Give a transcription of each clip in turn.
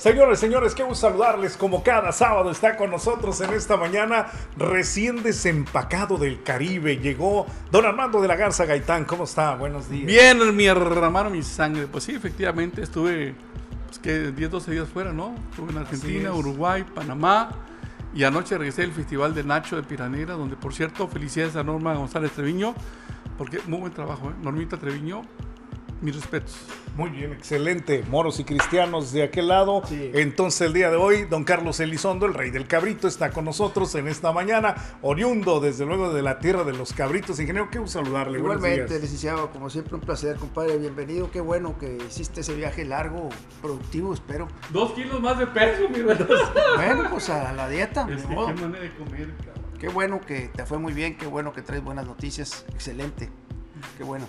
Señores, señores, qué gusto saludarles. Como cada sábado está con nosotros en esta mañana, recién desempacado del Caribe. Llegó don Armando de la Garza Gaitán. ¿Cómo está? Buenos días. Bien, mi hermano, mi sangre. Pues sí, efectivamente, estuve pues, que 10, 12 días fuera, ¿no? Estuve en Argentina, Uruguay, Panamá. Y anoche regresé al Festival de Nacho de Piranera, donde, por cierto, felicidades a Norma González Treviño, porque muy buen trabajo, ¿eh? Normita Treviño, mis respetos. Muy bien, excelente. Moros y cristianos de aquel lado. Sí. Entonces el día de hoy, don Carlos Elizondo, el rey del cabrito, está con nosotros en esta mañana, oriundo desde luego de la tierra de los cabritos. Ingeniero, qué gusto saludarle. Igualmente, días. licenciado, como siempre un placer, compadre, bienvenido, qué bueno que hiciste ese viaje largo, productivo, espero. Dos kilos más de peso, mi. Bueno, pues a la dieta, Es que modo. qué manera de comer, cabrón. qué bueno que te fue muy bien, qué bueno que traes buenas noticias, excelente, qué bueno.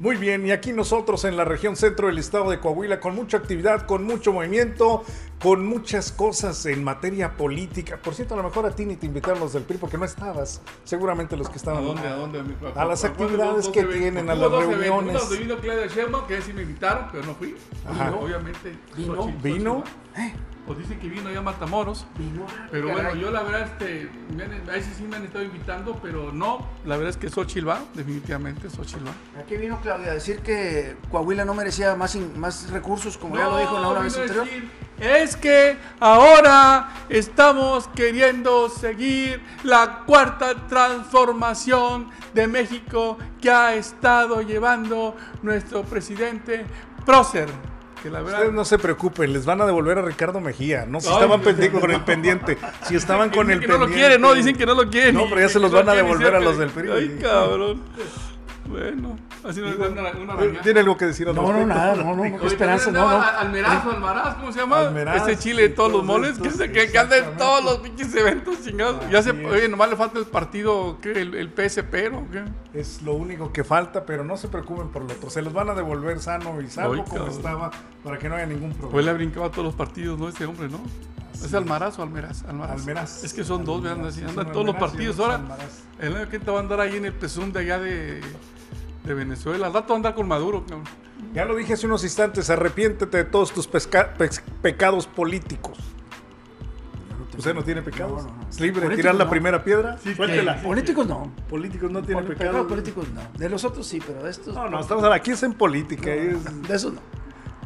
Muy bien, y aquí nosotros en la región centro del estado de Coahuila, con mucha actividad, con mucho movimiento, con muchas cosas en materia política. Por cierto, a lo mejor a ti ni te invitaron los del PRI porque no estabas. Seguramente los que ¿A estaban. dónde? ¿A dónde? A las actividades que tienen, a las reuniones. Vino Claudia Sheinbaum, que sí me invitaron, pero no fui. Obviamente. ¿Vino? ¿Vino? ¿Eh? Pues dicen que vino ya a Matamoros. Vino, Pero caray. bueno, yo la verdad, este, han- a ese sí me han estado invitando, pero no, la verdad es que Xochitl va, definitivamente Xochitl va. Aquí vino Claudia a decir que Coahuila no merecía más, in- más recursos, como ya lo dijo en la No, vez anterior. decir, Es que ahora estamos queriendo seguir la cuarta transformación de México que ha estado llevando nuestro presidente Prócer. Que la verdad, Ustedes no se preocupen, les van a devolver a Ricardo Mejía. No, si Ay, estaban con el pendiente. Si estaban con el que pendiente. no lo quieren, no, dicen que no lo quieren. No, pero ya se los van a devolver a los de- del PRI. Ay, cabrón. Bueno, así nos dan una, una araña. ¿Tiene algo que decir al No, no, nada, no, no, no, esperanza, no, no. andaba Almerazo, Almaraz, ¿cómo se llama? Almeraz, Ese chile de todos los moles, que, se- que, que anda en todos los pinches eventos chingados. Ya se, oye, nomás le falta el partido, ¿qué? El, el PSP, ¿no? ¿Qué? Es lo único que falta, pero no se preocupen por lo otro. Se los van a devolver sano y salvo como estaba para que no haya ningún Pues le problema. ha brincado a todos los partidos, ¿no? Ese hombre, ¿no? Así ¿Es Almaraz o Almeraz? Almaraz. Almeraz. Es que son dos, vean, Almeraz, así sí, andan todos los Almeraz partidos ahora. El año que te va a andar ahí en el presum de allá de, de Venezuela. Al rato andar con Maduro, cabrón. Ya lo dije hace unos instantes, arrepiéntete de todos tus pecados políticos. ¿Usted no tiene pecados? No, no, no. ¿Es libre de tirar la no. primera piedra? Sí, Suéltela. sí. Políticos no. Políticos no tienen pecados. pecados políticos no. De los otros sí, pero de estos. No, no, estamos aquí es en política. es- De esos no.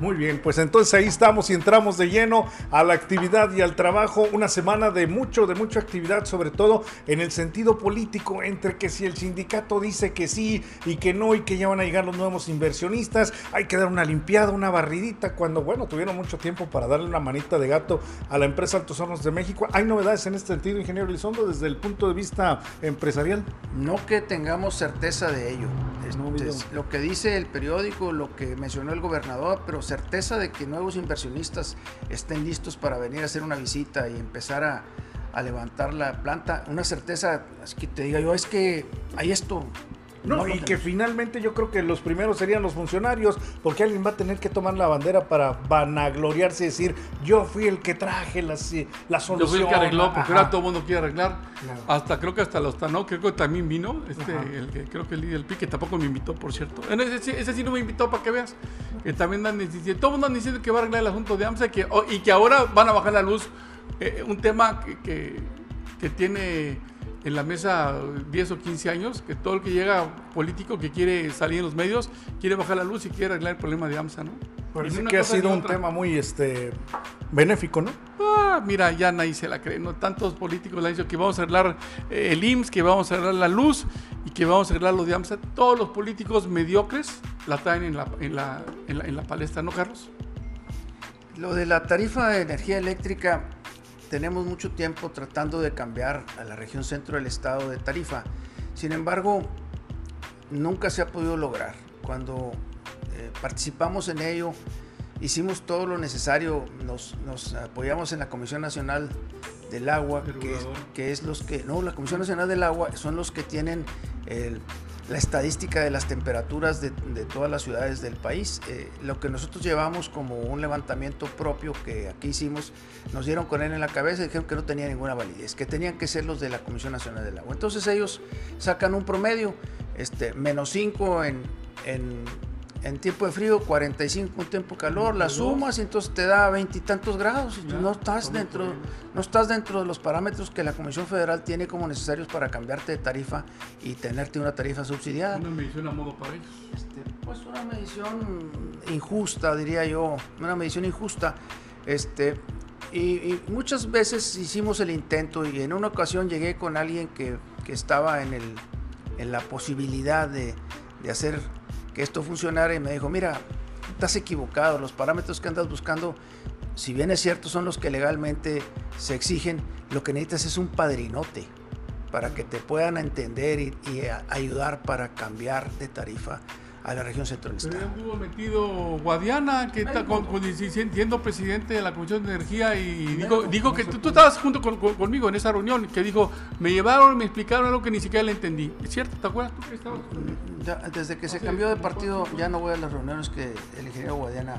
Muy bien, pues entonces ahí estamos y entramos de lleno a la actividad y al trabajo. Una semana de mucho, de mucha actividad, sobre todo en el sentido político, entre que si el sindicato dice que sí y que no y que ya van a llegar los nuevos inversionistas, hay que dar una limpiada, una barridita, cuando, bueno, tuvieron mucho tiempo para darle una manita de gato a la empresa Altos Hornos de México. ¿Hay novedades en este sentido, ingeniero Elizondo, desde el punto de vista empresarial? No que tengamos certeza de ello. No, Este, digo. lo que dice el periódico, lo que mencionó el gobernador, pero certeza de que nuevos inversionistas estén listos para venir a hacer una visita y empezar a, levantar la planta. Una certeza, que te diga yo, es que hay esto. No, y que finalmente yo creo que los primeros serían los funcionarios, porque alguien va a tener que tomar la bandera para vanagloriarse y decir, yo fui el que traje la, la Yo solución. fui el que arregló, porque Ajá. ahora todo el mundo quiere arreglar. Claro. Hasta creo que hasta los no, creo que también vino, este, el que creo que el líder del PI, que tampoco me invitó, por cierto. Ese, sí- ese sí no me invitó para que veas. Que también andan diciendo, todo el mundo anda diciendo que va a arreglar el asunto de AMSA que, oh, y que ahora van a bajar la luz. eh, un tema que, que, que tiene en la mesa 10 o 15 años, que todo el que llega político que quiere salir en los medios, quiere bajar la luz y quiere arreglar el problema de AMSA, ¿no? Parece que ha sido un tema muy este benéfico, ¿no? Ah, mira, ya nadie se la cree, ¿no? Tantos políticos le han dicho que vamos a arreglar eh, el IMSS, que vamos a arreglar la luz y que vamos a arreglar lo de AMSA. Todos los políticos mediocres la traen en la, en la, en la, en la palestra, ¿no, Carlos? Lo de la tarifa de energía eléctrica, tenemos mucho tiempo tratando de cambiar a la región centro del estado de tarifa. Sin embargo, nunca se ha podido lograr. Cuando eh, participamos en ello, hicimos todo lo necesario, nos, nos apoyamos en la Comisión Nacional del Agua, que es, que es los que, no, la Comisión Nacional del Agua son los que tienen el- la estadística de las temperaturas de, todas las ciudades del país. Eh, lo que nosotros llevamos como un levantamiento propio que aquí hicimos, nos dieron con él en la cabeza y dijeron que no tenía ninguna validez, que tenían que ser los de la Comisión Nacional del Agua. Entonces ellos sacan un promedio, este, menos 5 en, en, en tiempo de frío 45 en tiempo de calor, la sumas y entonces te da veintitantos grados. Y Ya, no estás dentro, no estás dentro de los parámetros que la Comisión Federal tiene como necesarios para cambiarte de tarifa y tenerte una tarifa subsidiada. Una medición a modo para ellos. Este, pues una medición injusta, diría yo, una medición injusta. Este, y, y muchas veces hicimos el intento y en una ocasión llegué con alguien que, que estaba en, el, en la posibilidad de, de hacer que esto funcionara y me dijo, mira, estás equivocado, los parámetros que andas buscando, si bien es cierto, son los que legalmente se exigen, lo que necesitas es un padrinote para que te puedan entender y, y ayudar para cambiar de tarifa a la región centro del Pero estuvo metido Guadiana, que está con, con- si- siendo presidente de la Comisión de Energía y dijo, dijo que tú, tú estabas junto con- con- conmigo en esa reunión, que dijo, me llevaron, me explicaron algo que ni siquiera le entendí. ¿Es cierto? ¿Te acuerdas tú que estabas? Ya, desde que se cambió de partido, ya no voy a las reuniones que el ingeniero Guadiana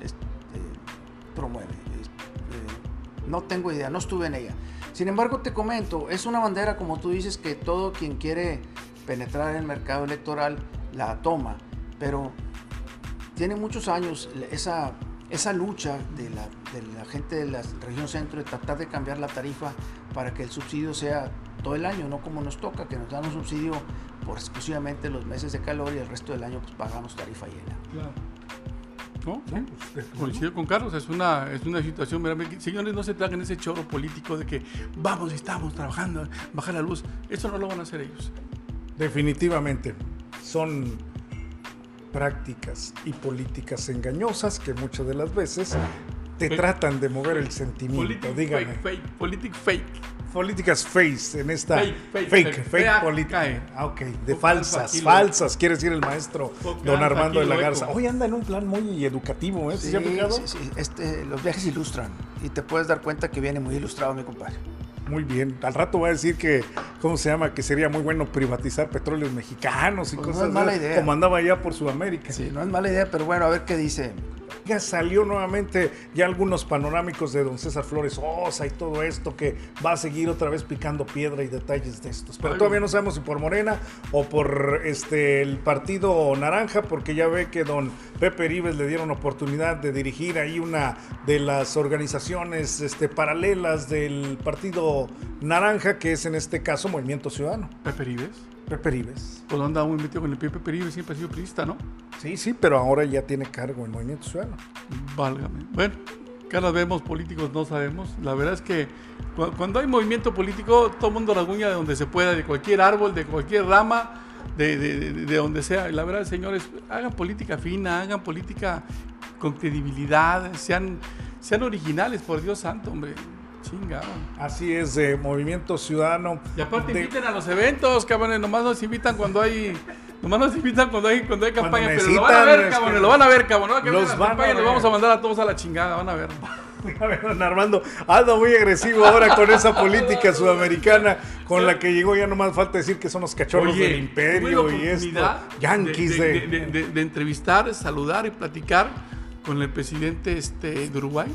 este, promueve. Este, no tengo idea, no estuve en ella. Sin embargo, te comento, es una bandera, como tú dices, que todo quien quiere penetrar en el mercado electoral la toma, pero tiene muchos años esa, esa lucha de la, de la gente de la región centro de tratar de cambiar la tarifa para que el subsidio sea todo el año, no como nos toca, que nos dan un subsidio por exclusivamente los meses de calor y el resto del año pues pagamos tarifa llena. Claro. ¿No? Sí. Coincido con Carlos, es una, es una situación, señores, no se tragan ese choro político de que vamos, estamos trabajando, bajar la luz. Eso no lo van a hacer ellos. Definitivamente son prácticas y políticas engañosas que muchas de las veces te Fake. tratan de mover el sentimiento. Politic Dígame. fake, fake, politic fake. Políticas face en esta Fake, fake, fake, política. Ah, ok, de falsas, falsas, quiere decir el maestro don Armando de la Garza. Hoy anda en un plan muy educativo, ¿eh? ¿Sí sí, sí, este, los viajes ilustran y te puedes dar cuenta que viene muy ilustrado mi compadre. Muy bien. Al rato va a decir que, ¿cómo se llama? Que sería muy bueno privatizar petróleos mexicanos y Pues no cosas es mala de- idea. como andaba allá por Sudamérica. Sí, no es mala idea, pero bueno, a ver qué dice. Ya salió nuevamente ya algunos panorámicos de don César Flores Osa y todo esto que va a seguir otra vez picando piedra y detalles de estos. Pero todavía no sabemos si por Morena o por este el partido naranja, porque ya ve que don Pepe Rives le dieron oportunidad de dirigir ahí una de las organizaciones este, paralelas del partido naranja, que es en este caso Movimiento Ciudadano. Pepe Rives. Pepe Rives. Pues anda muy metido con el Pepe Rives, siempre ha sido priista, ¿no? Sí, sí, pero ahora ya tiene cargo en Movimiento Ciudadano. Válgame. Bueno, cada vez vemos políticos, no sabemos. La verdad es que cu- cuando hay movimiento político, todo el mundo rasguña de donde se pueda, de cualquier árbol, de cualquier rama, de, de- de- de donde sea. Y la verdad, señores, hagan política fina, hagan política con credibilidad, sean, sean originales, por Dios santo, hombre. Chingado. Así es, de Movimiento Ciudadano. Y aparte de- inviten a los eventos, cabrones, nomás nos invitan cuando hay... Nomás nos invitan cuando hay, cuando hay Cuando campaña, pero lo van a ver, que- cabrones, lo van a ver, cabrones. ¿no? Los van a campañas, ver. Los vamos a mandar a todos a la chingada, van a ver. A ver, don Armando, anda muy agresivo ahora con esa política sudamericana con la que llegó. Ya nomás falta decir que son los cachorros Oye, del imperio y esto. Yankees de- de entrevistar, saludar y platicar con el presidente este, de Uruguay,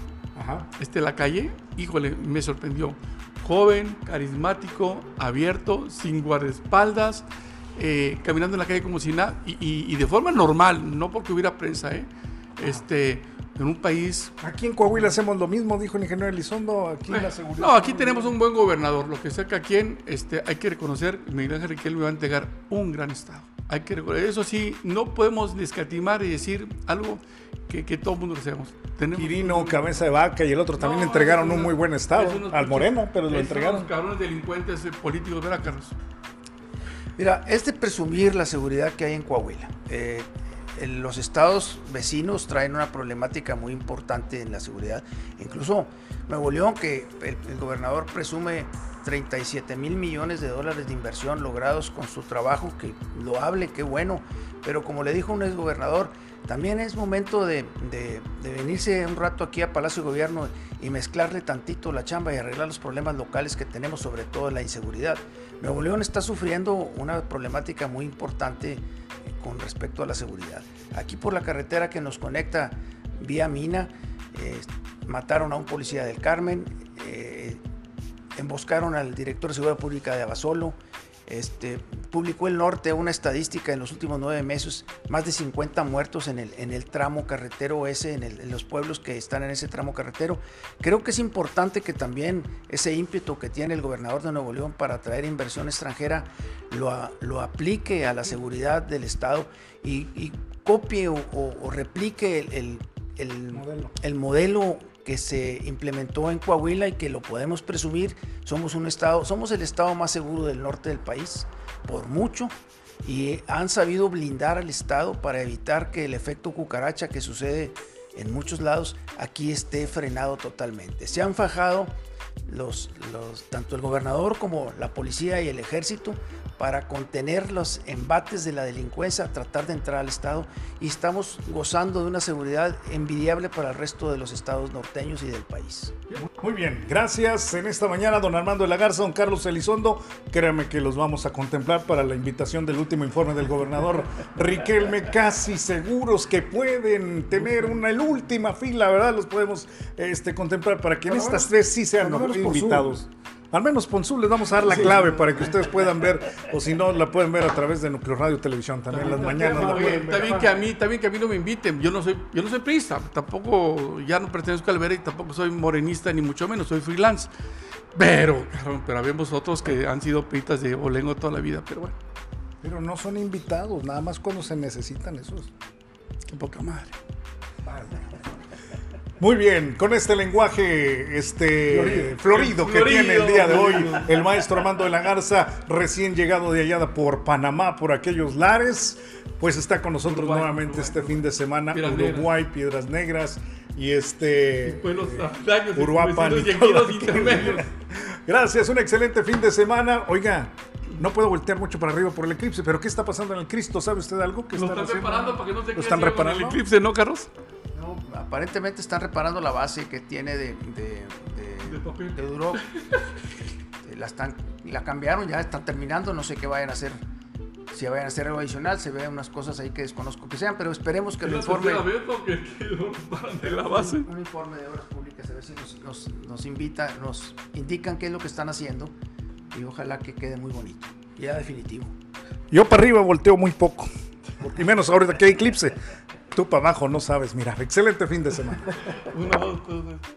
Ajá. este la calle. Híjole, me sorprendió. Joven, carismático, abierto, sin guardaespaldas, eh, caminando en la calle como si nada, y, y- y de forma normal, no porque hubiera prensa, ¿eh? Este, en un país Aquí en Coahuila hacemos lo mismo, dijo el ingeniero Elizondo. Aquí la seguridad. No, aquí tenemos un buen gobernador. Lo que sea que a quien este, hay que reconocer, Miguel Ángel Riquelme va a entregar un gran estado. Hay que reconocer, eso sí, no podemos descatimar y decir algo que, que todo el mundo. Tenemos Quirino, cabeza de vaca y el otro también No, entregaron un muy buen estado. Al pinches- Morena, pero lo entregaron. unos cabrones delincuentes eh, políticos, ¿verdad, Carlos? Mira, es de presumir la seguridad que hay en Coahuila. Eh, en los estados vecinos traen una problemática muy importante en la seguridad. Incluso Nuevo León, que el, el gobernador presume 37 mil millones de dólares de inversión logrados con su trabajo, que lo hable, qué bueno. Pero como le dijo un exgobernador, también es momento de, de- de venirse un rato aquí a Palacio de Gobierno y mezclarle tantito la chamba y arreglar los problemas locales que tenemos, sobre todo la inseguridad. Nuevo León está sufriendo una problemática muy importante eh, con respecto a la seguridad. Aquí por la carretera que nos conecta vía Mina, eh, mataron a un policía del Carmen, eh, emboscaron al director de Seguridad Pública de Abasolo, este, publicó el norte una estadística en los últimos nueve meses, más de 50 muertos en el, en el tramo carretero ese, en, el, en, los pueblos que están en ese tramo carretero. Creo que es importante que también ese ímpetu que tiene el gobernador de Nuevo León para atraer inversión extranjera lo, lo aplique a la seguridad del Estado y, y copie o, o, replique el, el, el modelo. el modelo que se implementó en Coahuila y que lo podemos presumir, somos un estado, somos el estado más seguro del norte del país, por mucho, y han sabido blindar al estado para evitar que el efecto cucaracha que sucede en muchos lados aquí esté frenado totalmente. Se han fajado los, los, tanto el gobernador como la policía y el ejército para contener los embates de la delincuencia, tratar de entrar al Estado y estamos gozando de una seguridad envidiable para el resto de los estados norteños y del país. Muy bien, gracias. En esta mañana, don Armando de la Garza, don Carlos Elizondo, créanme que los vamos a contemplar para la invitación del último informe del gobernador Riquelme, casi seguros que pueden tener una el última fila, ¿verdad? Los podemos este, contemplar para que en estas tres sí sean invitados. Al menos Ponzul les vamos a dar la clave para que ustedes puedan ver, o si no, la pueden ver a través de Núcleo Radio Televisión también, las mañanas. Está bien, está bien que a mí, también que a mí no me inviten. Yo no soy, yo no soy priista, tampoco, ya no pertenezco al y tampoco soy morenista ni mucho menos, soy freelance. Pero, pero habemos otros que han sido priistas de Olengo toda la vida, pero bueno. Pero no son invitados, nada más cuando se necesitan esos. Qué poca madre. Muy bien, con este lenguaje este florido, florido que tiene el día de hoy el maestro Armando de la Garza, recién llegado de allá por Panamá, por aquellos lares, pues está con nosotros Uruguay, nuevamente Uruguay, este fin de semana, Piedras Uruguay, Negras. Piedras Negras y este eh, Uruapan. Gracias, un excelente fin de semana. Oiga, no puedo voltear mucho para arriba por el eclipse, pero ¿qué está pasando en el Cristo? ¿Sabe usted algo? ¿Qué Lo están, están reparando para que no se ¿Lo están reparando? el eclipse, ¿no, Carlos? Aparentemente están reparando la base que tiene de, de, de, de Duro. la, están, la cambiaron, ya están terminando, no sé qué vayan a hacer. Si vayan a hacer algo adicional, se ven unas cosas ahí que desconozco que sean, pero esperemos que lo informe. Que, de la base. Un, un, informe de obras públicas, a ver si nos, nos, nos invita, nos indican qué es lo que están haciendo y ojalá que quede muy bonito. Ya definitivo. Yo para arriba volteo muy poco. Y menos ahorita que hay eclipse. Tú para abajo no sabes. Mira, excelente fin de semana.